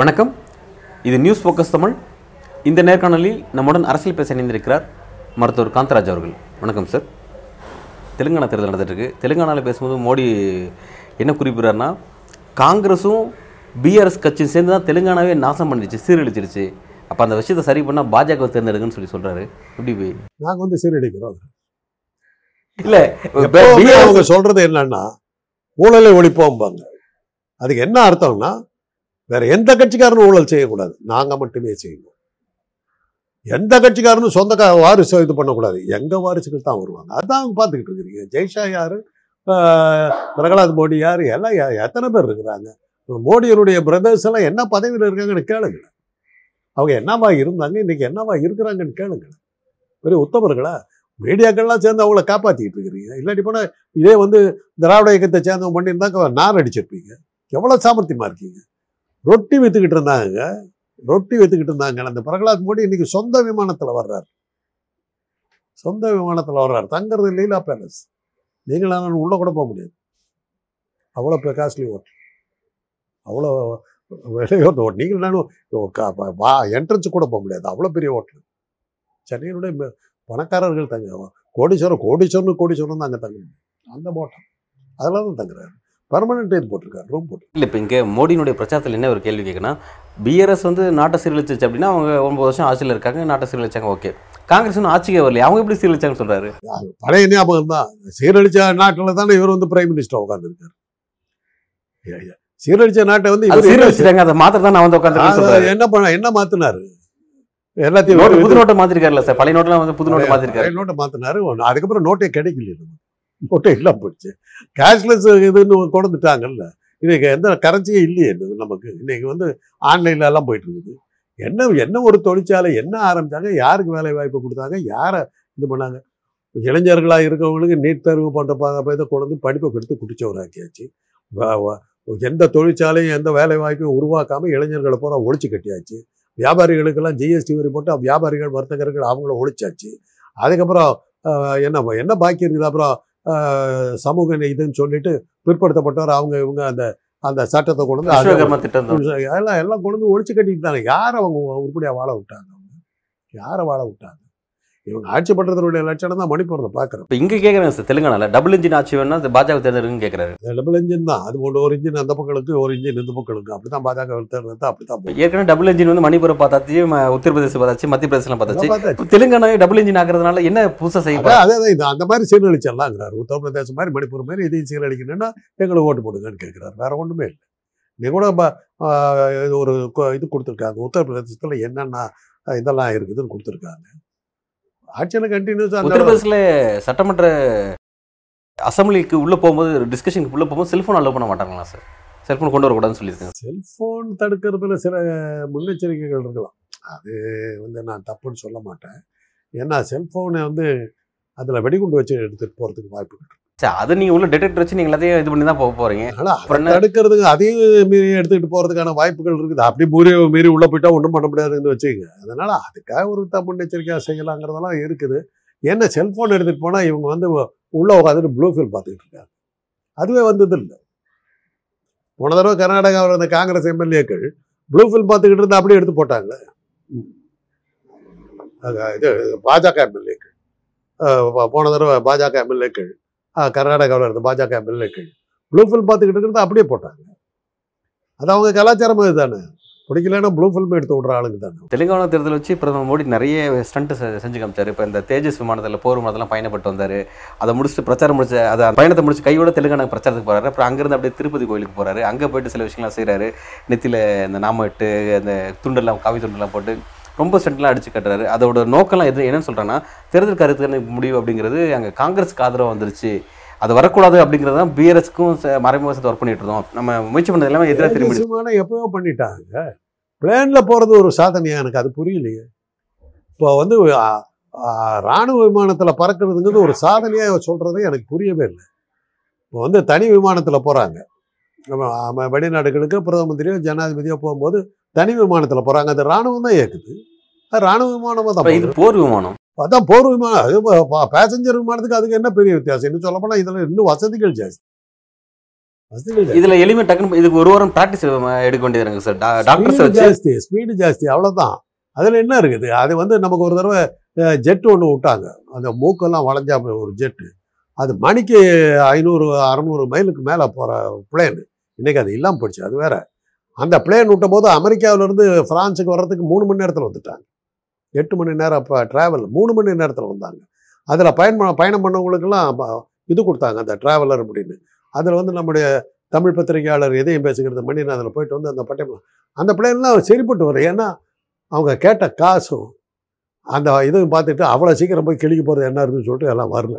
வணக்கம். இது news focus Tamil இந்த நேர்காணலில் நம்முடன் அரசியல் பேச இணைந்திருக்கிறார் மருத்துவர் காந்தராஜ் அவர்கள். வணக்கம் சார் தெலுங்கானா தேர்தல் நடந்துட்டு இருக்கு தெலுங்கானாவில் பேசும்போது மோடி என்ன குறிப்பிடுறாருன்னா காங்கிரஸும் பிஆர்எஸ் கட்சியும் சேர்ந்து தான் தெலுங்கானாவே நாசம் பண்ணிடுச்சு சீரழிச்சிருச்சு அப்போ அந்த விஷயத்தை சரி பண்ணால் பாஜக தேர்ந்தெடுக்குன்னு சொல்லி சொல்றாரு. எப்படி போய்? நாங்க வந்து சீரழிக்கிறோம் இல்லை அவங்க சொல்றது என்னன்னா ஊழலை ஒழிப்போம்பாங்க. அதுக்கு என்ன அர்த்தம்னா வேற எந்த கட்சிக்காரனும் ஊழல் செய்யக்கூடாது. நாங்க மட்டுமே செய்யணும் எந்த கட்சிக்காரனும் சொந்த வாரிசு இது பண்ணக்கூடாது. எங்க வாரிசுகள் தான் வருவாங்க. அதான் அவங்க பார்த்துக்கிட்டு இருக்கிறீங்க. ஜெய்ஷா யாரு? பிரகலாத் மோடி யாரு? எல்லாம் எத்தனை பேர் இருக்கிறாங்க? மோடியனுடைய பிரதர்ஸ் எல்லாம் என்ன பதவியில் இருக்காங்கன்னு கேளுங்க. அவங்க என்னவா இருந்தாங்க இன்னைக்கு என்னவா இருக்கிறாங்கன்னு கேளுங்க. பெரிய உத்தமர்களா? மீடியாக்கள்லாம் சேர்ந்து அவங்கள காப்பாற்றிக்கிட்டு இருக்கிறீங்க. இல்லாட்டி போனால் இதே வந்து திராவிட இயக்கத்தை சேர்ந்தவங்க பண்ணியிருந்தாக்க நார் அடிச்சிருப்பீங்க. எவ்வளோ சாமர்த்தியமாக இருக்கீங்க? ரொட்டி விற்றுக்கிட்டு இருந்தாங்க. ரொட்டி விற்றுக்கிட்டு இருந்தாங்க. அந்த பிரகலாத் மோடி இன்னைக்கு சொந்த விமானத்தில் வர்றாரு. சொந்த விமானத்தில் வர்றார். தங்குறது லீலா பேலஸ். நீங்களாம் உள்ளே கூட போக முடியாது. அவ்வளோ காஸ்ட்லி ஹோட்டல். அவ்வளோ விலையோர்ந்த ஹோட்டல் நீங்கள் நானும் வா என்ட்ரன்ஸ் கூட போக முடியாது. அவ்வளோ பெரிய ஹோட்டல். சென்னையினுடைய பணக்காரர்கள் தங்க கோடீஸ்வரம் கோடீஸ்வரன் கோடீஸ்வரன் தான் அங்கே தங்க அந்த ஹோட்டல். அதெல்லாம் தான் தங்குறாரு. பர்மனெண்ட் இது போட்டிருக்காரு ரூம் போட்டு இல்லை இப்போ இங்கே மோடியினுடைய பிரச்சாரத்தில் என்ன ஒரு கேள்வி கேட்குன்னா பிஆர்எஸ் வந்து நாட்டை சீரழிச்சிச்சு அப்படின்னா அவங்க ஒன்பது வருஷம் ஆட்சியில் இருக்காங்க நாட்டை சீரழிச்சாங்க ஓகே. காங்கிரஸ் இன்னும் ஆட்சிக்கே வரலையே அவங்க எப்படி சீரழிச்சாங்கன்னு சொல்றாரு? அது பழைய ஞாபகம் தான் சீரழிச்ச நாட்டில் தானே இவர் வந்து பிரைம் மினிஸ்டர் உட்காந்துருக்காரு சீரழிச்ச நாட்டை வந்து சீரழிச்சிட்டாங்க. அதை மாத்திர தான் நான் வந்து சொல்றாரு என்ன பண்ண என்ன மாத்தினாரு? எல்லாத்தையும் புது நோட்டை மாத்திருக்காருல்ல சார். பழைய நோட்டெல்லாம் வந்து புது நோட்டை மாத்திருக்காரு. பழைய நோட்டை மாத்தினாரு. அதுக்கப்புறம் நோட்டே கிடைக்கல. நோட்டே இல்லாம போயிடுச்சு. கேஷ்லெஸ் இதுன்னு கொண்டுட்டாங்கல்ல இன்னைக்கு எந்த கரன்சியே இல்லையே நமக்கு. இன்னைக்கு வந்து ஆன்லைன்ல எல்லாம் போயிட்டு இருக்குது. என்ன என்ன ஒரு தொழிற்சாலை என்ன ஆரம்பிச்சாங்க? யாருக்கு வேலை வாய்ப்பு கொடுத்தாங்க? யாரை இது பண்ணாங்க? இளைஞர்களா இருக்கவங்களுக்கு நீட் தேர்வு போன்ற இதை கொண்டு வந்து படிப்பை கொடுத்து குடிச்சவராக்கியாச்சு. எந்த தொழிற்சாலையும் எந்த வேலை வாய்ப்பையும் உருவாக்காம இளைஞர்களை பூரா ஒழிச்சு கட்டியாச்சு. வியாபாரிகளுக்கெல்லாம் ஜிஎஸ்டி வரி போட்டு வியாபாரிகள் வர்த்தகர்கள் அவங்கள ஒழிச்சாச்சு. அதுக்கப்புறம் என்ன என்ன பாக்கி இருக்குது? அப்புறம் சமூக இதுன்னு சொல்லிட்டு பிற்படுத்தப்பட்டவர் அவங்க இவங்க அந்த அந்த சட்டத்தை கொண்டு வந்து தான். எல்லாம் எல்லாம் கொண்டு வந்து ஒழிச்சு கட்டிட்டாங்க யாரை அவங்க உருப்படியா வாழ விட்டாங்க அவங்க? யாரை வாழ விட்டாங்க? இவங்க ஆட்சி பண்றதுடைய லட்சணம் தான் மணிப்பூரில் பார்க்குறோம். இப்போ இங்கே கேட்குறாங்க சார் தெலுங்கானால. டபுள் இன்ஜின் ஆட்சி வேணா அது பாஜக தேர்ந்தெடுக்குன்னு கேட்குறாரு டபுள் இன்ஜின் தான். அது ஒன்று ஒரு இன்ஜின் அந்த பக்கங்களுக்கு ஒரு இன்ஜின் இந்த பக்கங்களுக்கு. அப்படிதான் பாஜக தேர்தல் அப்படித்தான் போகும். ஏற்கனவே டபுள் இன்ஜின் வந்து மணிப்பூரை பார்த்தாச்சு உத்தரப்பிரதேசம் பார்த்தாச்சு மத்திய பிரதேசம் பார்த்தாச்சு. தெலுங்கானாவே டபுள் இன்ஜின் ஆக்குறதுனால என்ன புதுசாக செய்ய அதான் அதே தான் இது அந்த மாதிரி சீரழிச்சிடலாங்கிறார் உத்தரப்பிரதேசம் மாதிரி மணிப்பூர் மாதிரி இதையும் சீரழிக்கணும்னா எங்களுக்கு ஓட்டு போடுங்கன்னு கேட்குறாரு வேற ஒன்றுமே இல்லை. நீ கூட ஒரு இது கொடுத்துருக்காங்க. உத்தரப்பிரதேசத்தில் என்னென்ன இதெல்லாம் இருக்குதுன்னு கொடுத்துருக்காங்க. ஆட்சியில் கண்டினியூஸாக உத்தரப்பிரதேசில் சட்டமன்ற அசம்பிளிக்கு உள்ள போகும்போது டிஸ்கஷனுக்கு உள்ள போகும்போது செல்ஃபோன் அலோவ் பண்ண மாட்டாங்களா சார்? செல்ஃபோன் கொண்டு வரக்கூடாதுன்னு சொல்லியிருக்காங்க. செல்போன் தடுக்கிறதுல சில முன்னெச்சரிக்கைகள் இருக்கலாம். அது வந்து நான் தப்புன்னு சொல்ல மாட்டேன். ஏன்னா செல்போனை வந்து அதில் வெடிகுண்டு வச்சு எடுத்துகிட்டு போகிறதுக்கு வாய்ப்பு இருக்கு. சரி அது நீங்கள் உள்ள டிடெக்டர் வச்சு நீங்கள் எல்லாத்தையும் இது பண்ணி தான் போக போகிறீங்க என்ன? தடுக்கிறதுக்கு அதையும் மீறி எடுத்துக்கிட்டு போகிறதுக்கான வாய்ப்புகள் இருக்குது. அப்படி மீறி மீறி உள்ளே போயிட்டா ஒன்றும் பண்ண முடியாதுன்னு வச்சுக்கோங்க. அதனால் அதுக்காக ஒரு த முன்னெச்சரிக்கையாக செய்யலாங்கிறதெல்லாம் இருக்குது. ஏன்னா செல்ஃபோன் எடுத்துகிட்டு போனால் இவங்க வந்து உள்ளே உட்காந்துட்டு ப்ளூ ஃபில் பார்த்துக்கிட்டு இருக்காங்க. அதுவே வந்தது இல்லை. போன தடவை கர்நாடகாவில் இருந்த காங்கிரஸ் எம்எல்ஏக்கள் ப்ளூ ஃபில் பார்த்துக்கிட்டு இருந்தா அப்படியே எடுத்து போட்டாங்க இது பாஜக எம்எல்ஏக்கள். போன தடவை பாஜக எம்எல்ஏக்கள் கர்நாடகாவில் இருந்த பாஜக எம்எல்ஏக்கள் ப்ளூ ஃபில்ம் பார்த்துக்கிட்டு இருக்கிறத அப்படியே போட்டாங்க. அது அவங்க கலாச்சாரம் தானே பிடிக்கலன்னா ப்ளூ ஃபில்ம் எடுத்து விட்ற ஆளுங்க தானே. தெலுங்கானா தேர்தல் வச்சு பிரதமர் மோடி நிறைய ஸ்டண்ட் செஞ்சு காமிச்சார். இப்போ இந்த தேஜஸ் விமானத்தில் போர் விமானத்தெல்லாம் பயணப்பட்டு வந்தார். அதை முடிச்சுட்டு பிரச்சாரம் முடிச்சு அதை பயணத்தை முடிச்சு கையோட தெலுங்கானா பிரச்சாரத்துக்கு போகிறாரு அப்புறம் அங்கேருந்து அப்படியே திருப்பதி கோயிலுக்கு போகிறாரு அங்கே போயிட்டு சில விஷயங்கள்லாம் செய்கிறாரு நெத்தியில் இந்த நாமட்டு அந்த துண்டெல்லாம் காவி துண்டெல்லாம் போட்டு ரொம்ப ஸ்டண்ட்லாம் அடிச்சு கட்டுறாரு. அதோட நோக்கம்லாம் எது என்னன்னு சொல்கிறேன்னா தேர்தல் கருத்து முடிவு அப்படிங்கிறது அங்கே காங்கிரஸ்க்கு ஆதரவு வந்துருச்சு. அது வரக்கூடாது அப்படிங்கிறது தான் பிஆர்எஸ்க்கும் மறைமுகத்தை ஒர்க் பண்ணிட்டு இருந்தோம். நம்ம முயற்சி பண்ணது எல்லாமே எதிராக திரும்பி எப்பயோ பண்ணிட்டாங்க. பிளேன்ல போறது ஒரு சாதனையா எனக்கு அது புரியலையே. இப்போ வந்து ராணுவ விமானத்துல பறக்கிறதுங்கிறது ஒரு சாதனையா சொல்றது எனக்கு புரியவே இல்லை. இப்போ வந்து தனி விமானத்துல போறாங்க. நம்ம ஆமா, வெளிநாடுகளுக்கு பிரதம மந்திரியோ ஜனாதிபதியோ போகும்போது தனி விமானத்துல போறாங்க. அது ராணுவம் தான் இயக்குது. அது ராணுவ விமானமா தான் இது. போர் விமானம். அதான் போர் விமானம். அது பேசஞ்சர் விமானத்துக்கு அதுக்கு என்ன பெரிய வித்தியாசம்? இன்னும் சொல்ல போனா இதுல இன்னும் வசதிகள் ஜாஸ்தி. வசதிகள். இதுல எளிமை டக்குன்னு இதுக்கு ஒரு வாரம் ப்ராக்டிஸ் எடுக்க வேண்டியது சார் டாக்டர்ஸ் வச்சு. ஜாஸ்தி ஸ்பீடு ஜாஸ்தி. அவ்வளவுதான். அதுல என்ன இருக்குது? அது வந்து நமக்கு ஒரு தடவை ஜெட் ஒன்று விட்டாங்க. அந்த மூக்கெல்லாம் வளைஞ்சா ஒரு ஜெட்டு அது மணிக்கு ஐநூறு அறநூறு மைலுக்கு மேலே போகிற பிளேன் இன்னைக்கு அது இல்லாமல் போயிடுச்சு அது வேற. அந்த பிளேன் விட்டும் போது அமெரிக்காவிலேருந்து ஃப்ரான்ஸுக்கு வர்றதுக்கு மூணு மணி நேரத்தில் வந்துட்டாங்க. எட்டு மணி நேரம் அப்போ ட்ராவல் மூணு மணி நேரத்தில் வந்தாங்க. அதில் பயன் பயணம் பண்ணவங்களுக்கெல்லாம் இது கொடுத்தாங்க அந்த ட்ராவலர் அப்படின்னு. அதில் வந்து நம்முடைய தமிழ் பத்திரிகையாளர் எதையும் பேசுகிறது மணி அதில் போயிட்டு வந்து அந்த பட்டம் அந்த பிள்ளைங்களாம் சரிப்பட்டு வரும் ஏன்னா அவங்க கேட்ட காசும் அந்த இதுவும் பார்த்துட்டு அவ்வளோ சீக்கிரம் போய் கிழிக்க போகிறது என்ன இருக்குன்னு சொல்லிட்டு எல்லாம் வரல.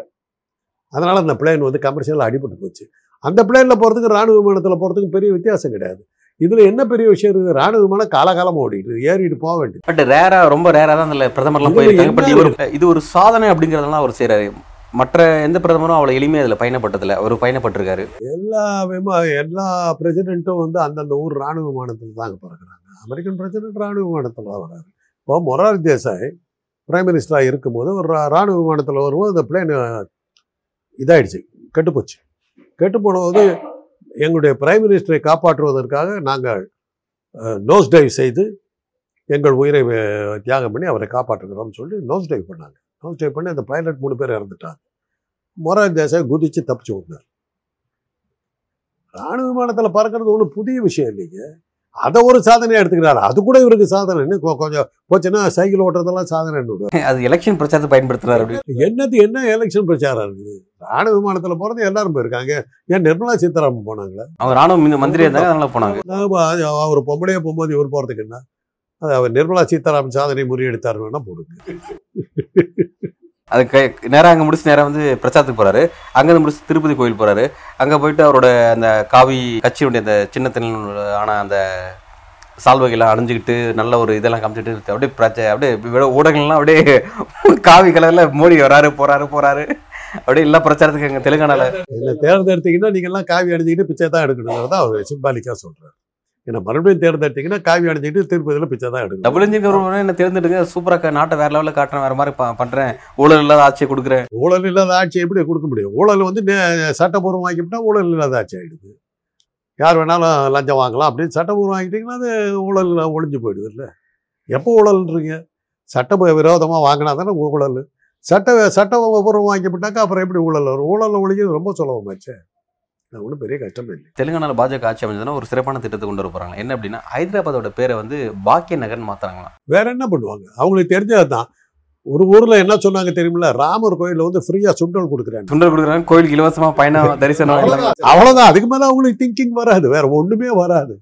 அதனால் அந்த பிளேன் வந்து கமர்ஷியலாக அடிபட்டு போச்சு. அந்த பிளேனில் போகிறதுக்கு ராணுவ விமானத்தில் போகிறதுக்கும் பெரிய வித்தியாசம் கிடையாது. இதில் என்ன பெரிய விஷயம் இருக்குது? ராணுவ விமானம் காலகாலமாக ஓடிட்டு. ஏறிட்டு போக வேண்டியது. பட் ரேரா ரொம்ப ரேரா தான் அதுல பிரதமர்லாம் போயிருக்காங்க பட் இவர் இது ஒரு சாதனை அப்படிங்கறதெல்லாம் அவர் செய்றாரு. மற்ற எந்த பிரதமரும் அவ்வளவு எளிமையா இதுல பயணப்பட்டதில்ல. அவர் பயணப்பட்டிருக்காரு. எல்லா விமா எல்லா பிரசிடென்ட்டும் வந்து அந்தந்த ஊர் ராணுவ விமானத்தில் தாங்க பிறகுறாங்க அமெரிக்கன் பிரசிடென்ட் ராணுவ விமானத்தில் தான் வராரு. இப்போ மொரார் தேசாய் பிரைம் மினிஸ்டராக இருக்கும்போது ஒரு ராணுவ விமானத்தில் வரும்போது அந்த பிளேன் இதாயிடுச்சு. கெட்டுப்போச்சு. கெட்டு போனபோது எங்களுடைய பிரைம் மினிஸ்டரை காப்பாற்றுவதற்காக நாங்கள் நோஸ் டைவ் செய்து எங்கள் உயிரை தியாகம் பண்ணி அவரை காப்பாற்றுகிறோம்னு சொல்லி நோஸ் டைவ் பண்ணாங்க. நோஸ் டைவ் பண்ணி அந்த பைலட் மூணு பேர் இறந்துட்டாங்க. மொரார் தேசாய் குதித்து தப்பிச்சு விட்டார் ராணுவ விமானத்தில் பறக்கிறது ஒன்றும் புதிய விஷயம் இல்லைங்க. அதை ஒரு சாதனையாக எடுத்துக்கிறாரு. அது கூட இவருக்கு சாதனை. கொஞ்சம் போச்சுன்னா சைக்கிள் ஓட்டுறதெல்லாம் சாதனை அது எலெக்ஷன் பிரச்சாரத்தை பயன்படுத்துறாரு அப்படி. என்னது என்ன எலெக்ஷன் பிரச்சாரம் இருக்குது? ராணுவ விமானத்தில் போகிறது எல்லாரும் போயிருக்காங்க. ஏன் நிர்மலா சீதாராமன் போனாங்களே? அவங்க ராணுவ மந்திரி இருந்தாங்க அதனால போனாங்க. அவர் பொம்பளையே போகும்போது இவர் போகிறதுக்கு என்ன? அது அவர் நிர்மலா சீதாராமன் சாதனை முறியடித்தார் வேணா போடுங்க. அது கை நேரா அங்க முடிச்சு நேரம் வந்து பிரச்சாரத்துக்கு போறாரு. அங்க இருந்து முடிச்சு திருப்பதி கோயில் போறாரு. அங்க போயிட்டு அவரோட அந்த காவி கட்சியுடைய அந்த சின்னத்தில் ஆன அந்த சால்வைகள்லாம் அணிஞ்சுக்கிட்டு நல்ல ஒரு இதெல்லாம் காமிச்சிட்டு அப்படியே பிரச்ச அப்படியே விட- ஊடகங்கள்லாம் அப்படியே காவி கலர்ல மோடி வராரு போறாரு போறாரு. அப்படியே எல்லா பிரச்சாரத்துக்கு அங்க தெலுங்கானால. இல்லை தேர்ந்தெடுத்தீங்கன்னா நீங்கள்லாம் காவி அணிஞ்சிக்கிட்டு பிச்சை தான் எடுக்கணுங்கிறத அவர் சிம்பாலிக்காக சொல்கிறார் ஏன்னா மறுபடியும் தேர்ந்தெடுத்தீங்கன்னா காவி அணிஞ்சிக்கிட்டு திருப்பதியில் பிச்சை தான் எடுக்கணும். டபுள் இன்ஜின் கவர்மெண்ட் என்ன தேர்ந்தெடுங்க சூப்பரா நாட்டை வேற லெவலில் காட்டுறேன் வேற மாதிரி ப- பண்றேன். ஊழல் இல்லாத ஆட்சியை கொடுக்குறேன். ஊழல் இல்லாத ஆட்சி எப்படி கொடுக்க முடியும்? ஊழல் வந்து சட்டப்பூர்வம் ஆக்கிவிட்டா ஊழல் இல்லாத ஆட்சி ஆகிடுது யார் வேணாலும் லஞ்சம் வாங்கலாம் அப்படின்னு சட்டப்பூர்வம் ஆக்கிட்டீங்கன்னா அது ஊழல் ஒழிஞ்சு போயிடுது இல்லை. எப்போ ஊழல்ன்றீங்க? சட்ட விரோதமாக வாங்கினா தானே ஊழல். சட்ட சட்டபூர்வம் வாங்கிவிட்டாக்கா அப்புறம் எப்படி ஊழல் வரும்? ஊழல் ஒழிக்கிறது ரொம்ப சுலபமாச்சே. அது ஒன்றும் பெரிய கஷ்டமே இல்லை. தெலுங்கானால பாஜக ஆட்சி அமைஞ்சதுன்னா ஒரு சிறப்பான திட்டத்தை கொண்டு வர என்ன அப்படின்னா ஹைதராபாத்தோட பேரை வந்து பாக்கிய நகர்னு மாத்துறாங்களாம். வேற என்ன பண்ணுவாங்க? அவங்களுக்கு தெரிஞ்சது தான். ஒரு ஊரில் என்ன சொன்னாங்க தெரியுமில்ல? ராமர் கோயிலில் வந்து ஃப்ரீயாக சுண்டல் கொடுக்குறாங்க சுண்டல் கொடுக்குறாங்க கோயிலுக்கு இலவசமா பயணம் தரிசனம் எல்லாம். அவ்வளவுதான். அதுக்கு மேல அவங்களுக்கு திங்கிங் வராது. வேற ஒண்ணுமே வராது.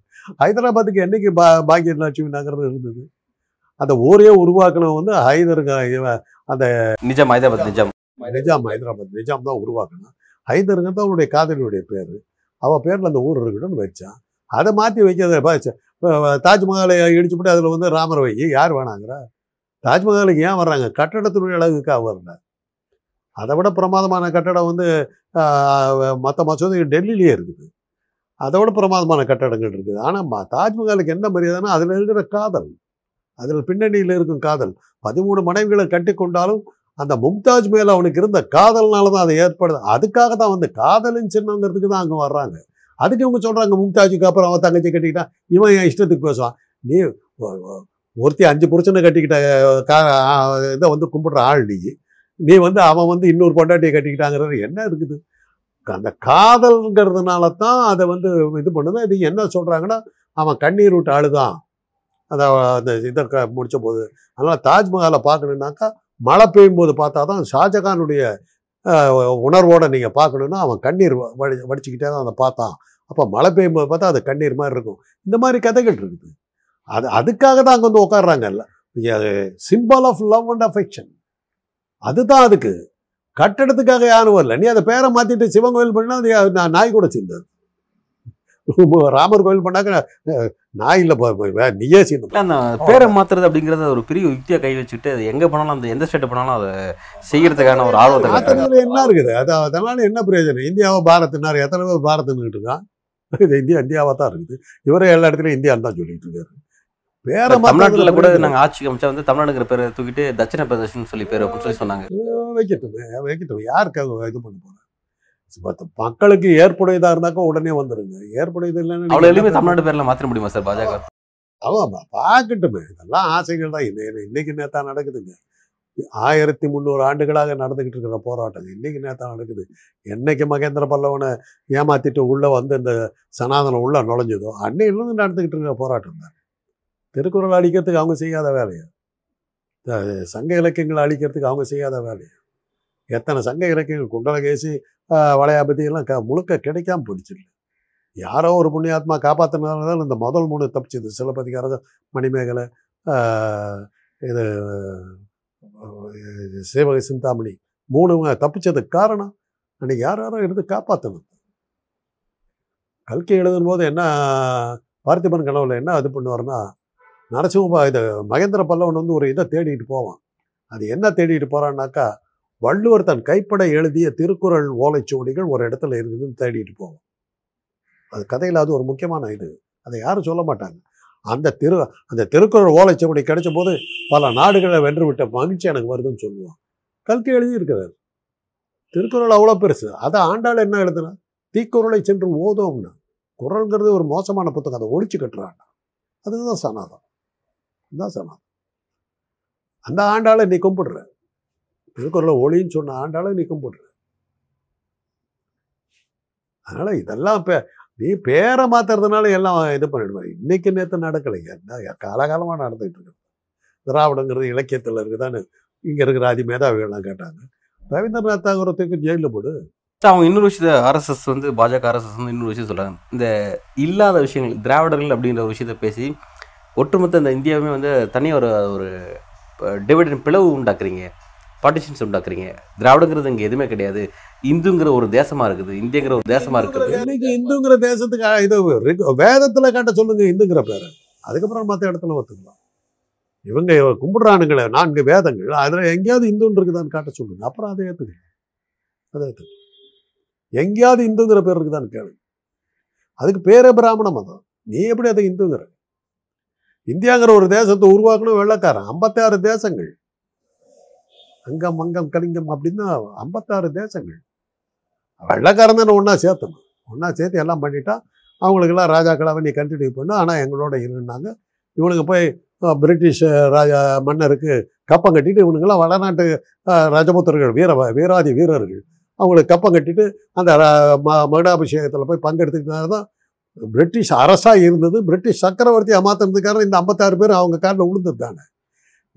ஹைதராபாத்துக்கு என்னைக்கு பா பாக்கிய லட்சுமி நகரம் இருந்தது? அந்த ஊரே உருவாக்கினவன் வந்து ஹைதருங்க இவன் நிஜம் ஹைதராபாத் நிஜம். நிஜாம் ஹைதராபாத் நிஜாம் தான் உருவாக்கினான் ஹைதருங்க தான் அவனுடைய காதலியுடைய பேர். அவள் பேரில் அந்த ஊர் இருக்கணும்னு வச்சான். அதை மாற்றி வைக்கிறத தாஜ்மஹாலை இடிச்சு போட்டு அதில் வந்து ராமர் வை. யார் வேணாங்கிறா? தாஜ்மஹாலுக்கு ஏன் வர்றாங்க? கட்டடத்தினுடைய அழகுக்காக வரல அதை விட பிரமாதமான கட்டடம் வந்து மற்ற மசூதி டெல்லியிலேயே இருக்குது. அதை விட பிரமாதமான கட்டடங்கள் இருக்குது. ஆனால் தாஜ்மஹாலுக்கு என்ன மரியாதைன்னா அதில் இருக்கிற காதல். அதில் பின்னணியில் இருக்கும் காதல். பதிமூணு மனைவிகளை கட்டி கொண்டாலும் அந்த மும்தாஜ் மேல அவனுக்கு இருந்த காதல்னால தான் அது ஏற்படுது. அதுக்காக தான் வந்து காதலின் சின்னங்கிறதுக்கு தான் அங்கே வர்றாங்க. அதுக்கு இவங்க சொல்கிறாங்க மும்தாஜுக்கு அப்புறம் அவன் தங்கச்சி கட்டிக்கிட்டான் இவன் என் இஷ்டத்துக்கு பேசுவான். நீ ஒருத்தி அஞ்சு புருஷனை கட்டிக்கிட்ட கா இதை வந்து கும்பிடுற ஆள் நீ. நீ வந்து அவன் வந்து இன்னொரு பொண்டாட்டியை கட்டிக்கிட்டாங்கிறது என்ன இருக்குது? அந்த காதல்ங்கிறதுனால தான் அதை வந்து இது பண்ணுது. இது என்ன சொல்கிறாங்கன்னா அவன் கண்ணீர் விட்டு ஆளுதான் அதை அந்த இதை க- போது அதனால் தாஜ்மஹாலை பார்க்கணுன்னாக்கா மழை பெய்யும் போது பார்த்தா தான் ஷாஜகானுடைய உணர்வோடு நீங்கள் பார்க்கணுன்னா அவன் கண்ணீர் வடி வடிச்சுக்கிட்டே தான் அதை பார்த்தான். அப்போ மழை பெய்யும் போது பார்த்தா அது கண்ணீர் மாதிரி இருக்கும். இந்த மாதிரி கதைகள் இருக்குது. அது அதுக்காக தான் அங்கே வந்து உட்காடுறாங்கல்ல symbol of love and affection அதுதான் அதுக்கு. கட்டடத்துக்காக யாரும் வரல. நீ அதை பேரை மாற்றிட்டு சிவன் கோயில் பண்ணால் அது நான் நாய் கூட சேர்ந்தது. ராமர் கோயில் பண்ணாக்க நாய் இல்லை நீயே இல்ல அந்த பேரை மாத்துறது அப்படிங்கறது ஒரு பெரிய யுக்தியா கை வச்சுட்டு அது எங்க போனாலும் அந்த எந்த ஸ்டேட் போனாலும் அதை செய்யறதுக்கான ஒரு ஆர்வத்தை என்ன இருக்குது? அது அதனால என்ன பிரயோஜனம்? இந்தியாவை பாரத்னார் எத்தனை பேர் பாரத்னுக்கிட்டு இருக்கான் இது இந்தியா இந்தியாவா தான் இருக்குது. இவரே எல்லா இடத்துலையும் இந்தியான்னு தான் சொல்லிட்டு இருக்காரு. பேர தமிழ்நாட்டுல கூட நாங்க ஆட்சி அமைச்சா வந்து தமிழ்நாடுங்கிற பேரை தூக்கிட்டு தட்சிண பிரதேசம் சொல்லி பேர் அப்படின்னு சொல்லி சொன்னாங்க வைக்கட்டுமே. வைக்கட்டும் யாருக்காக இது பண்ண மத்த மக்களுக்கு ஏற்புடையதா இருந்தாக்கா உடனே வந்துருங்க. ஏற்புடையது இல்லைன்னு நீங்க தமிழ்நாடு பேர்ல மாத்திர முடியுமா சார் பாஜக? ஆமாம் பார்க்கட்டுமே. இதெல்லாம் ஆசைகள் தான். இன்னைக்கு நேத்தா நடக்குதுங்க. ஆயிரத்தி முந்நூறு ஆண்டுகளாக நடந்துகிட்டு இருக்கிற போராட்டம் இன்னைக்கு நேத்தா நடக்குது. என்னைக்கு மகேந்திர பல்லவனை ஏமாத்திட்டு உள்ள வந்து இந்த சனாதனம் உள்ள நுழைஞ்சதோ அன்னையிலிருந்து நடந்துகிட்டு இருக்கிற போராட்டம் தான். திருக்குறள் அழிக்கிறதுக்கு அவங்க செய்யாத வேலையா? சங்க இலக்கியங்களை அழிக்கிறதுக்கு அவங்க செய்யாத வேலையா? எத்தனை சங்க இலக்கியங்கள் குண்டலகேசி வளையாபதியெல்லாம் எல்லாம் க முழுக்க கிடைக்காம போயிடுச்சு யாரோ ஒரு புண்ணியாத்மா காப்பாற்றினால தான் இந்த முதல் மூணு தப்பிச்சது. சிலப்பதிகாரம் மணிமேகலை இது சேவகை சிந்தாமணி மூணு தப்பிச்சதுக்கு காரணம் அன்னைக்கு யார் யாரோ இருந்து காப்பாற்றணும் கல்கி எழுதும் போது என்ன பார்த்திபன் கனவுல என்ன இது பண்ணுவார்னா நரசிம்ம இது மகேந்திர பல்லவன் வந்து ஒரு இதை தேடிட்டு போவான். அது என்ன தேடிட்டு போகிறான்னாக்கா வள்ளுவர் தன் கைப்பட எழுதிய திருக்குறள் ஓலைச்சுவடிகள் ஒரு இடத்துல இருக்குதுன்னு தேடிட்டு போவோம். அது கதையில் அது ஒரு முக்கியமான இது. அதை யாரும் சொல்ல மாட்டாங்க. அந்த திரு அந்த திருக்குறள் ஓலைச்சுவடி கிடைச்ச போது பல நாடுகளை வென்று விட்ட மகிழ்ச்சி எனக்கு வருதுன்னு சொல்லுவான் கல்கி எழுதியிருக்கிறார். திருக்குறள் அவ்வளோ பெருசு. அதை ஆண்டாள் என்ன எழுதுனா தீக்குறளை சென்று ஓதோம்னா. குரல்ங்கிறது ஒரு மோசமான புத்தகம். அதை ஒழிச்சு கட்டுறாங்க. அதுதான் சனாதம் இதுதான் சனாதம் அந்த ஆண்டாளை நீ கும்பிடுற. திருக்குறளை ஒளின்னு சொன்ன ஆண்டாலும் நீ கும்பிடுற. அதனால் இதெல்லாம் இப்போ நீ பேரை மாத்துறதுனால எல்லாம் இது பண்ணிடுவேன் இன்னைக்கு நேற்று நடக்கலை. என்ன காலகாலமாக நடந்துகிட்டு இருக்கு. திராவிடங்கிறது இலக்கியத்தில் இருக்குதான்னு இங்கே இருக்கிற ஆதி மேதாவிகள்லாம் கேட்டாங்க. ரவீந்திரநாத் தாகூரை தூக்கி ஜெயிலில் போடு. அவங்க இன்னொரு விஷயத்த ஆர்எஸ்எஸ் வந்து பாஜக ஆர்எஸ்எஸ் வந்து இன்னொரு விஷயம் சொல்கிறாங்க இந்த இல்லாத விஷயங்கள் திராவிடர்கள் அப்படின்ற ஒரு விஷயத்தை பேசி ஒட்டுமொத்த இந்த இந்தியாவுமே வந்து தனியாக ஒரு ஒரு டிவைடன் பிளவு உண்டாக்குறீங்க. பார்ட்டிஷன்ஸ் உண்டாக்குறீங்க. திராவிடங்கிறது இங்கே எதுவுமே கிடையாது. இந்துங்கிற ஒரு தேசமா இருக்குது. இந்தியங்கிற ஒரு தேசமா இருக்குது. இன்னைக்கு இந்துங்கிற தேசத்துக்கு இது வேதத்துல காட்ட சொல்லுங்க இந்துங்கிற பேரை. அதுக்கப்புறம் மற்ற இடத்துல ஒத்துக்கலாம். இவங்க கும்பிடுறானுங்களே நான்கு வேதங்கள். அதுல எங்கேயாவது இந்துன்னு இருக்குதான்னு காட்ட சொல்லுங்க. அப்புறம் அதை ஏத்துக்க அதை ஏத்துக்க எங்கேயாவது இந்துங்கிற பேர் இருக்குதான்னு கேளு அதுக்கு பேரே பிராமண மதம் நீ எப்படி அதை இந்துங்கிற? இந்தியாங்கிற ஒரு தேசத்தை உருவாக்கணும் வெள்ளக்காரன். ஐம்பத்தாறு தேசங்கள். அங்கம் அங்கம் கலிங்கம் அப்படின்னா ஐம்பத்தாறு தேசங்கள். வெள்ளக்காரன் தானே ஒன்றா சேர்த்தணும் ஒன்றா சேர்த்து எல்லாம் பண்ணிட்டா அவங்களுக்கெல்லாம் ராஜாக்களாக நீ கண்டினியூ பண்ணு. ஆனால் எங்களோட இருந்தாங்க இவனுங்க போய் பிரிட்டிஷ் ராஜா மன்னருக்கு கப்பம் கட்டிட்டு இவனுங்கெல்லாம் வடநாட்டு அஹ், ராஜபுத்திரர்கள் வீர வீராதி வீரர்கள். அவங்களுக்கு கப்பம் கட்டிட்டு அந்த ர- ம- போய் பங்கெடுத்துக்கிட்டனால தான் பிரிட்டிஷ் அரசாக இருந்தது. பிரிட்டிஷ் சக்கரவர்த்தி அமாத்திரத்துக்காரன் இந்த ஐம்பத்தாறு பேர் அவங்க காரில் விழுந்தது தானே.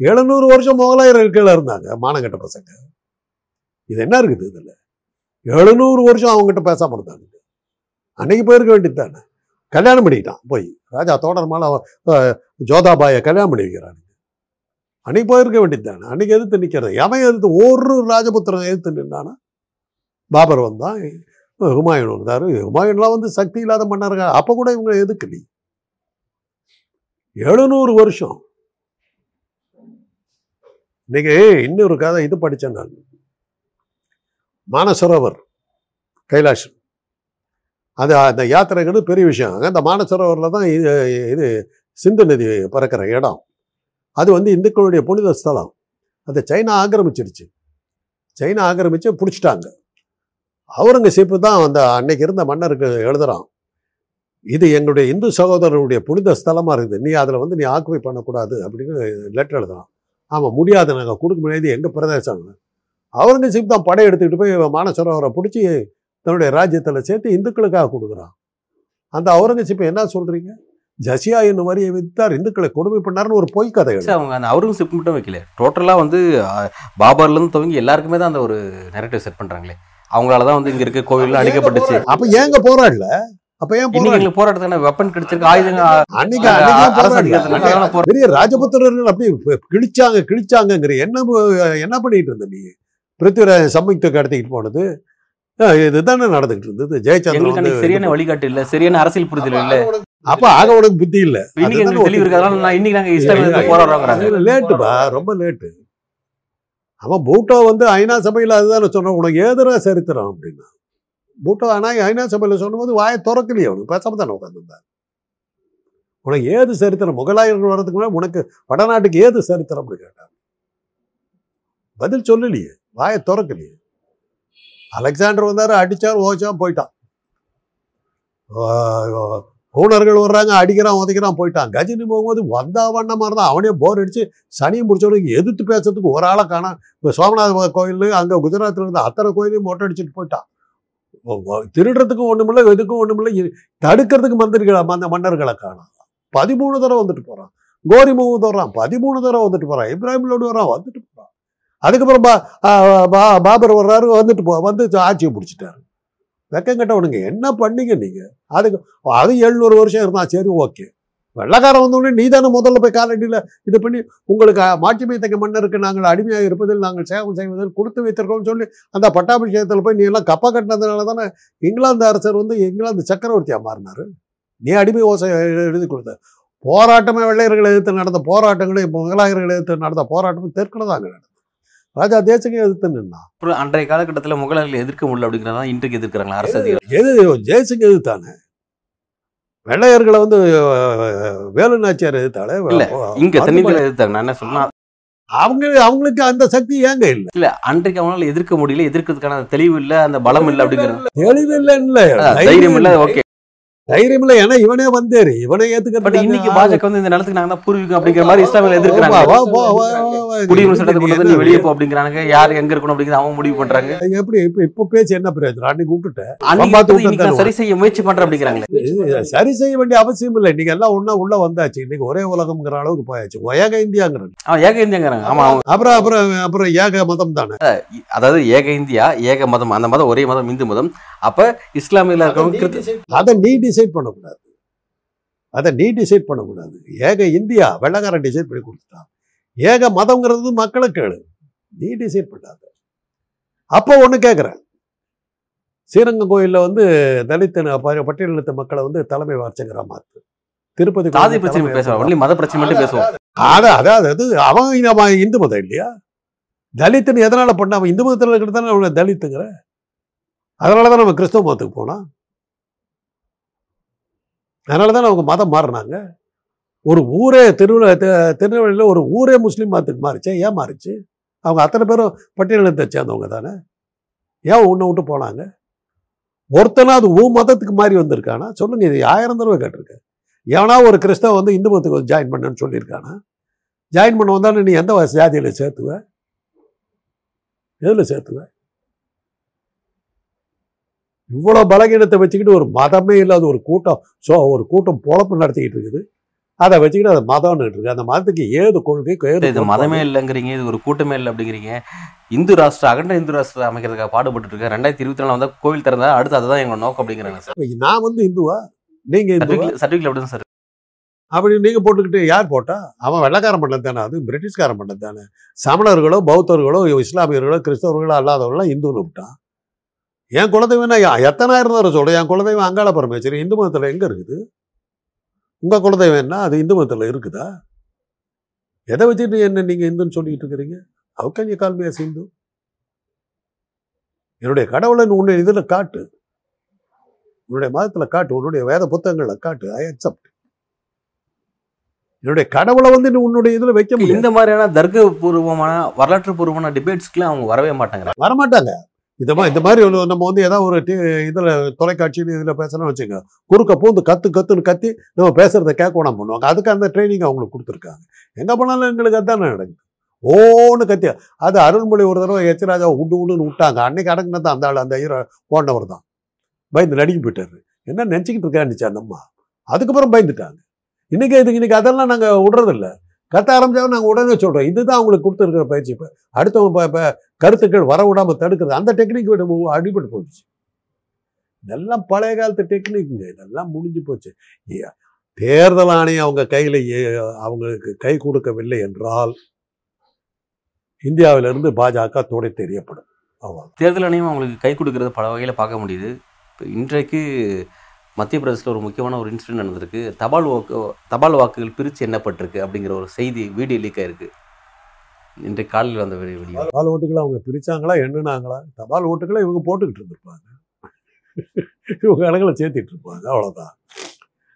எழுநூறு வருஷம் முகலாயர்கள் கீழே இருந்தாங்க மானங்கட்ட பசங்க. இது என்ன இருக்குது இதில்? எழுநூறு வருஷம் அவங்ககிட்ட பேசாம இருந்தாங்க. அன்னைக்கு போயிருக்க வேண்டியது தானே கல்யாணம் பண்ணிக்கிட்டான் போய். ராஜா தோடர்மால ஜோதாபாயை கல்யாணம் பண்ணி வைக்கிறானுங்க. அன்னைக்கு போயிருக்க வேண்டியது தானே அன்னைக்கு எதிர்த்து நிற்கிறது எவன் எதிர்த்து ஒரு ராஜபுத்திரன் எதிர்த்து நின்றானா பாபர் வந்தான் ஹுமாயூன் வந்தார். ஹுமாயூன்லாம் வந்து சக்தி இல்லாத மன்னர்கள். அப்போ கூட இவங்க எதுக்கு நீ? எழுநூறு வருஷம் இன்னைக்கு இன்னொரு கதை இது படித்தேன் நான். மானசரோவர் கைலாஷம் அது அந்த யாத்திரைங்கிறது பெரிய விஷயம். அந்த மானசரோவரில் தான் இது இது சிந்து நதி பறக்கிற இடம். அது வந்து இந்துக்களுடைய புனித ஸ்தலம். அது சைனா ஆக்கிரமிச்சிருச்சு. சைனா ஆக்கிரமிச்சு பிடிச்சிட்டாங்க. அவுரங்கசீப்பு தான் அந்த அன்னைக்கு இருந்த மன்னருக்கு எழுதுகிறான் இது எங்களுடைய இந்து சகோதரருடைய புனித ஸ்தலமாக இருக்குது. நீ அதில் வந்து நீ ஆக்குவை பண்ணக்கூடாது அப்படின்னு லெட்டர் எழுதுறான். ஆமாம் முடியாது நாங்கள் கொடுக்க முடியாது. எங்க பிரதேசம் அவுரங்கசீப் தான் படை எடுத்துக்கிட்டு போய் மானசரோவரை பிடிச்சி தன்னுடைய ராஜ்யத்தில் சேர்த்து இந்துக்களுக்காக கொடுக்குறான். அந்த அவுரங்கசீப் என்ன சொல்றீங்க? ஜசியா என்னும் வரியை வித்தார் இந்துக்களை கொடுமை பண்ணார்னு ஒரு பொய் கதை அவங்க அந்த அவுரங்கசீப் மட்டும் வைக்கல. டோட்டலாக வந்து பாபர்லேருந்து துவங்கி எல்லாருக்குமே தான் அந்த ஒரு நெரட்டிவ் செட் பண்ணுறாங்களே அவங்களால தான் வந்து இங்கே இருக்க கோவில்லாம் அழிக்கப்பட்டுச்சு. அப்ப ஏங்க போராடல அப்ப ஏன் போராட்டத்துக்கான வெப்பன் கிடைச்சிருக்கு? ஆயுதங்க பெரிய ராஜபுத்திரர்கள் அப்படி ப- கிழிச்சாங்க கிழிச்சாங்கங்கிற என்ன என்ன பண்ணிட்டு இருந்த நீ? பிருத்திவிராஜ் சம்யுக்த கடத்திக்கிட்டு போனது. இதுதானே நடந்துகிட்டு இருந்தது. ஜெயச்சந்திரன் சரியான வழிகாட்டு இல்ல. சரியான அரசியல் புரிதல் இல்ல. அப்ப ஆக உனக்கு புத்தி இல்ல. இன்னைக்கு நாங்க போராடுறோங்கிறாங்க லேட்டுப்பா ரொம்ப லேட்டு. அவன் பூட்டோ வந்து ஐநா சபையில் அதுதானே சொன்னான் உனக்கு ஏதுரா சரித்திரம் அப்படின்னா. பூட்டோ ஆனால் ஐநா சபையில் சொல்லும்போது வாயை திறக்கலையே அவனுக்கு பேசாம தானே உட்காந்துருந்தார் உனக்கு ஏது சரித்திரம்? முகலாயர்கள் வர்றதுக்கு முன்னாடி உனக்கு வடநாட்டுக்கு ஏது சரித்திரம்னு கேட்டார். பதில் சொல்லலையே. வாயை திறக்கலையே. அலெக்சாண்டர் வந்தாரு அடிச்சார் ஓச்சான் போயிட்டான். ஊனர்கள் வர்றாங்க அடிக்கிறான் உதைக்கிறான் போயிட்டான். கஜினி போகும்போது வந்தா வண்ண மாதிரி தான் அவனே போர் அடிச்சு சனியும் பிடிச்சவனுக்கு எதிர்த்து பேசுறதுக்கு ஒரு ஆளை காணாம் இப்போ சோமநாத கோயில் அங்கே குஜராத்தில் இருந்த அத்தனை கோயிலையும் மொட்டை அடிச்சுட்டு போயிட்டான். திருடுறதுக்கும் ஒன்றுமில்லை எதுக்கும் ஒன்றுமில்லை இ- தடுக்கிறதுக்கு மந்திரிகளை அந்த மன்னர்களை காணலாம் பதிமூணு தடவை வந்துட்டு போகிறான் கோரி கோரிமுகம் வர்றான் பதிமூணு தடவை வந்துட்டு போகிறான் இப்ராஹிம் லோடு வர்றான் வந்துட்டு போகிறான் அதுக்கப்புறம் பா பா- பாபர் வர்றாரு வந்துட்டு போ வந்து ஆட்சியை பிடிச்சிட்டாரு வெக்கம் கட்டவனுங்க என்ன பண்ணீங்க நீங்கள் அதுக்கு அது எழுநூறு வருஷம் இருந்தால் சரி ஓகே. வெள்ளக்காரன் வந்தோடனே நீ தானே முதல்ல போய் காலடியில் இது பண்ணி உங்களுக்கு மாட்சிமை தக்க மன்னருக்கு நாங்கள் அடிமையாக இருப்பதில் நாங்கள் சேவம் செய்வதில் கொடுத்து வைத்திருக்கோம்னு சொல்லி அந்த பட்டாபிஷேகத்தில் போய் நீ எல்லாம் கப்பா கட்டினதுனால தானே இங்கிலாந்து அரசர் வந்து இங்கிலாந்து சக்கரவர்த்தியா மாறினாரு. நீ அடிமை ஓசை எழுதி கொடுத்த. போராட்டமே வெள்ளையர்களை எதிர்த்து நடந்த போராட்டங்களே முகலாயர்களை எதிர்த்து நடந்த போராட்டமும் தெற்குல தாங்க நடந்தது. ராஜா தேசங்க எதிர்த்து நின்னான் அப்புறம் அன்றைய காலகட்டத்தில் முகலாயர்களை எதிர்க்க முடியல அப்படிங்கிறதா இன்றைக்கு எதிர்க்கிறாங்களா அரசு எது ஜெயசிங் எதிர்த்தானே? வெள்ளையர்களை வந்து வேலு நாச்சியார் எதிர்த்தாலே இங்க தென்னிந்தியில எதிர்த்தாங்க நான் என்ன சொல்றேன் அவங்க அவங்களுக்கு அந்த சக்தி ஏங்க இல்ல? இல்ல அன்றைக்கு அவங்களால எதிர்க்க முடியல எதிர்க்கிறதுக்கான தெளிவு இல்ல அந்த பலம் இல்ல அப்படிங்கிறது தெளிவு இல்ல இல்ல தைரியம் இல்ல. ஓகே. தைரியம் இல்ல ஏன்னா இவனே வந்தேரு இவனே பட் ஏத்துக்கிறது இன்னைக்கு பாஜக வந்து இந்த நிலத்துக்கு நாங்க தான் பூர்வீகம் அப்படிங்கிற மாதிரி இஸ்லாமியில எதிர்க்கிறாங்க. குடியுரிமை சட்டத்தை கொண்டு வந்து நீ வெளியே போ அப்படிங்கிறாங்க யார் எங்க இருக்கணும் அப்படிங்கிறது அவங்க முடிவு பண்றாங்க. எப்படி இப்ப இப்ப பேச்சு என்ன பிரயோஜனம்? அன்னைக்கு விட்டுட்டேன் சரி செய்ய முயற்சி பண்றேன் அப்படிங்கிறாங்களே. இது சரி செய்ய வேண்டிய அவசியம் இல்லை. இன்னைக்கு எல்லாம் ஒண்ணா உள்ள வந்தாச்சு. இன்னைக்கு ஒரே உலகம்ங்கிற அளவுக்கு போயாச்சு. ஏக இந்தியாங்கிறது அவன் ஏக இந்தியாங்கிறாங்க. ஆமா அவங்க அப்புறம் அப்புறம் அப்புறம் ஏக மதம் தானே? அதாவது ஏக இந்தியா ஏக மதம் அந்த மதம் ஒரே மதம் இந்து மதம். அப்ப இஸ்லாமியில இருக்கிறவங்க அதை நீ டிசைட் பண்ணக்கூடாது. அதை நீ டிசைட் பண்ணக்கூடாது. ஏக இந்தியா வெள்ளக்காரன் டிசைட் பண்ணி கொடுத்துட்டான். ஏக மதம்ங்கிறது மக்களை கேளு. நீ டிசைட் பண்ணாத. அப்போ ஒண்ணு கேட்குறேன் ஸ்ரீரங்கம் கோயில்ல வந்து தலித் பட்டியலினத்த மக்களை வந்து தலைமை வார்ச்சங்கரா மாத்து. திருப்பதி கோயில்ல பிரச்சனை பேசுவோம் மத பிரச்சனை மட்டும் பேசுவோம். அதான் அதாவது அது அவன் இந்து மதம் இல்லையா? தலித்துன்னு எதனால பண்ண அவன் இந்து மதத்தில் இருக்கிறது தானே அவனை தலித்துங்கிற? அதனால தான் நம்ம கிறிஸ்தவ மதத்துக்கு போனான் அதனால தான் அவங்க மதம் மாறினாங்க ஒரு ஊரே திருவிழா திருநெல்வேலியில் ஒரு ஊரே முஸ்லீம் மதத்துக்கு மாறிச்சு. ஏன் மாறிச்சு? அவங்க அத்தனை பேரும் பட்டியலினத்தை சேர்ந்தவங்க தானே? ஏன் உன்னை விட்டு போனாங்க? ஒருத்தனா அது உன் மதத்துக்கு மாறி வந்திருக்கானா? சொல்லு இது ஆயிரம் தடவை கேட்டிருக்கேன் ஏன்னா ஒரு கிறிஸ்தவ வந்து இந்து மதத்துக்கு வந்து ஜாயின் பண்ணேன்னு சொல்லியிருக்கானா? ஜாயின் பண்ண வந்தாலும் நீ எந்த ஜாதியில் சேர்த்துவ? எதில் சேர்த்துவ? இவ்வளோ பலகீனத்தை வச்சுக்கிட்டு ஒரு மதமே இல்லாத ஒரு கூட்டம் ஸோ ஒரு கூட்டம் பொழப்பு நடத்திக்கிட்டு இருக்குது. அதை வச்சுக்கிட்டு அது மதம்னு இருக்கு. அந்த மதத்துக்கு ஏது கொள்கை ஏது இது மதமே இல்லைங்கிறீங்க இது ஒரு கூட்டமே இல்லை அப்படிங்கிறீங்க. இந்து ராஷ்டிரம் அகண்ட இந்து ராஷ்டிரம் அமைக்கிறதுக்காக பாடுபட்டு இருக்கேன் ரெண்டாயிரத்தி இருபத்தி நாலு வந்தா கோவில் திறந்தா அடுத்து அதுதான் எங்களோட நோக்கம் அப்படிங்கிறாங்க சார். நான் வந்து இந்துவா? நீங்க சர்டிஃபிகேட் அப்படிதான் சார். அப்படி நீங்க போட்டுக்கிட்டு யார் போட்டா? அவன் வெள்ளக்காரன் பண்ணது தானே அது பிரிட்டிஷ்காரன் பண்ணது தானே. சமணர்களோ பௌத்தர்களோ இஸ்லாமியர்களோ கிறிஸ்தவர்களோ அல்லாதவர்களோ இந்துன்னு விட்டான். என் குலதெய்வம் நான் யா- எத்தனாயிரம் தடவை சொல்றேன்? என் குலதெய்வம் அங்காள பரமேஸ்வரி இந்து மதத்துல எங்க இருக்குது? உங்க குலதெய்வம் என்ன? அது இந்து மதத்துல இருக்குதா? எதை வச்சுட்டு என்ன நீங்க இந்துன்னு சொல்லிட்டு இருக்கிறீங்க? call me as இந்து என்னுடைய கடவுளை உன்னுடைய இதுல காட்டு. உன்னுடைய மதத்துல காட்டு. உன்னுடைய வேத புத்தகங்களை காட்டு. ஐ அக்செப்ட் என்னுடைய கடவுளை வந்து உன்னுடைய இதுல வைக்க முடியும் இந்த மாதிரியான தர்க்க பூர்வமான வரலாற்று பூர்வமான டிபேட்ஸ்க்குலாம் அவங்க வரவே மாட்டாங்க. வரமாட்டாங்க. இதமா இந்த மாதிரி நம்ம வந்து ஏதாவது ஒரு டி- இதில் தொலைக்காட்சியில் இதில் பேசணும்னு வச்சுங்க குறுக்க பூந்து கத்து கத்துன்னு கத்தி நம்ம பேசுகிறத கேட்கணும் பண்ணுவாங்க அதுக்கு அந்த ட்ரைனிங் அவங்களுக்கு கொடுத்துருக்காங்க. எங்கே போனாலும் எங்களுக்கு அதுதான் நடக்குது. ஓன்னு கத்தி அது அருள்மொழி ஒரு தடவை எச்சராஜா உண்டு உண்டுன்னு விட்டாங்க. அன்னைக்கு அடங்கினது அந்த ஆள் அந்த ஹீரோ போனவர் தான். பயந்து நடுங்கி போயிட்டாரு. என்ன நினச்சிக்கிட்டு இருக்கான்னுச்சு அந்த அம்மா? அதுக்கப்புறம் பயந்துட்டாங்க. இன்றைக்கி இதுக்கு இன்னைக்கு அதெல்லாம் நாங்கள் விடுறதில்லை. கத்த ஆரம்பிச்சாலும் நாங்கள் உடனே சொல்கிறோம் இதுதான் அவங்களுக்கு கொடுத்துருக்குற பயிற்சி. இப்போ அடுத்தவங்க இப்போ இப்போ கருத்துக்கள் வர விடாம தடுக்கிறது. அந்த டெக்னிக் அடிபட்டு போச்சு இதெல்லாம் பழைய காலத்து டெக்னிக்குங்க இதெல்லாம் முடிஞ்சு போச்சு. தேர்தல் ஆணையம் அவங்க கையில் அவங்களுக்கு கை கொடுக்கவில்லை என்றால் இந்தியாவிலிருந்து பாஜக துடை தெரியப்படும். அவ்வளோ தேர்தல் ஆணையம் அவங்களுக்கு கை கொடுக்கறது பல வகையில் பார்க்க முடியுது. இப்போ இன்றைக்கு மத்திய பிரதேசத்தில் ஒரு முக்கியமான ஒரு இன்சிடென்ட் நடந்திருக்கு. தபால் வாக்கு தபால் வாக்குகள் பிரித்து எண்ணப்பட்டிருக்கு அப்படிங்கிற ஒரு செய்தி வீடியோ லீக் ஆயிருக்கு. இன்றைக்கு காலையில் வந்த வெளியே. தபால் ஓட்டுகளை அவங்க பிரிச்சாங்களா எண்ணுனாங்களா? தபால் ஓட்டுகளை இவங்க போட்டுக்கிட்டு இருந்திருப்பாங்க. இவங்க கணக்கில் சேர்த்திட்டு இருப்பாங்க அவ்வளோதான்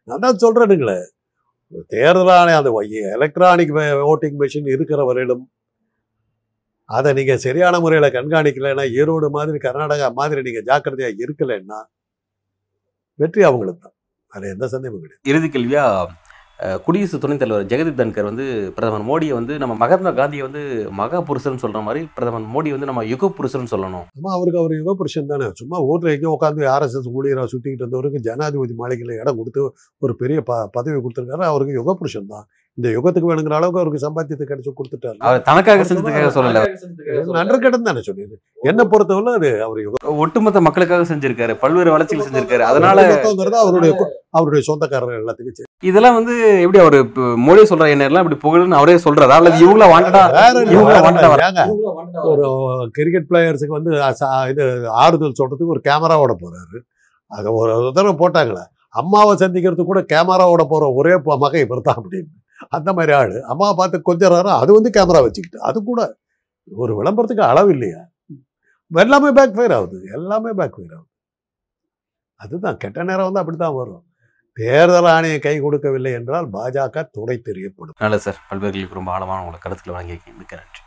நான் தான் சொல்கிறேனுங்களே தேர்தல் அந்த எலக்ட்ரானிக் ஓட்டிங் மிஷின் இருக்கிற வரையிலும் அதை நீங்க சரியான முறையில் கண்காணிக்கலைன்னா ஈரோடு மாதிரி கர்நாடகா மாதிரி நீங்க ஜாக்கிரதையா இருக்கலைன்னா வெற்றி அவங்களுக்கு தான். அதில் எந்த சந்தேகமும் கிடையாது. இறுதி கேள்வியா அஹ், குடியரசு துணைத் தலைவர் ஜெகதீப் தன்கர் வந்து பிரதமர் மோடியை வந்து நம்ம மகாத்மா காந்தியை வந்து மகா புருஷன் சொல்ற மாதிரி பிரதமர் மோடி வந்து நம்ம யுக புருஷன் சொல்லணும். ஆமா அவருக்கு அவர் யுக புருஷன் தானே. சும்மா ஊரில் எங்கேயோ உட்காந்து ஆர்எஸ்எஸ் ஊழியராக சுற்றிக்கிட்டு இருந்தவருக்கு ஜனாதிபதி மாளிகையில் இடம் கொடுத்து ஒரு பெரிய ப பதவி கொடுத்துருக்காரு. அவருக்கு யுக புருஷன் தான். இந்த யுகத்துக்கு வேணுங்கிற அளவுக்கு அவருக்கு சம்பாத்தியத்தை கிடைச்சு கொடுத்துட்டாரு. அவர் தனக்காக செஞ்சதுக்காக சொல்லல. நன்று கிடம் தானே சொன்னீங்க என்ன பொறுத்தவரை அது அவர் ஒட்டுமொத்த மக்களுக்காக செஞ்சிருக்காரு. பல்வேறு வளர்ச்சிகள் செஞ்சிருக்காரு. அதனால அவருடைய அவருடைய சொந்தக்காரர்கள் எல்லாத்துக்கும். இதெல்லாம் வந்து எப்படி அவர் மோடி சொல்ற என்ன எல்லாம் இப்படி புகழ்னு அவரே சொல்றாரா. அல்லது இவங்கள வாண்டடா ஒரு கிரிக்கெட் பிளேயர்ஸுக்கு வந்து இது ஆறுதல் சொல்றதுக்கு ஒரு கேமராவோட போறாரு. அது ஒரு தடவை போட்டாங்களே. அம்மாவை சந்திக்கிறதுக்கு கூட கேமராவோட போற ஒரே மகன் இவர் தான் அப்படின்னு. அந்த மாதிரி ஆள். அம்மாவை பார்த்து கொஞ்சம் நேரம் அது வந்து கேமரா வச்சுக்கிட்டு. அது கூட ஒரு விளம்பரத்துக்கு அளவு இல்லையா? எல்லாமே பேக் ஃபயர் ஆகுது. எல்லாமே பேக் ஃபயர் ஆகுது. அதுதான். கெட்ட நேரம் வந்து அப்படித்தான் வரும். தேர்தல் ஆணையம் கை கொடுக்கவில்லை என்றால் பாஜக துடை தெரியப்படும் நல்ல சார். பல்வேறு ரொம்ப ஆழமான உங்களை கருத்துக்களை வழங்கி மிக்க நன்றி.